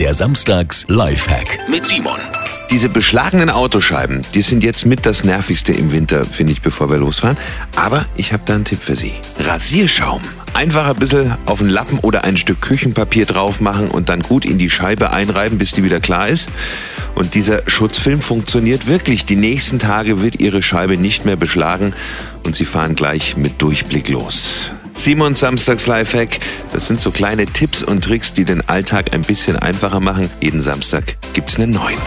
Der Samstags Lifehack mit Simon. Diese beschlagenen Autoscheiben, die sind jetzt mit das nervigste im Winter, finde ich, bevor wir losfahren. Aber ich habe da einen Tipp für Sie. Rasierschaum. Einfach ein bisschen auf einen Lappen oder ein Stück Küchenpapier drauf machen und dann gut in die Scheibe einreiben, bis die wieder klar ist. Und dieser Schutzfilm funktioniert wirklich. Die nächsten Tage wird Ihre Scheibe nicht mehr beschlagen und Sie fahren gleich mit Durchblick los. Simon Samstags Lifehack. Das sind so kleine Tipps und Tricks, die den Alltag ein bisschen einfacher machen. Jeden Samstag gibt's einen neuen.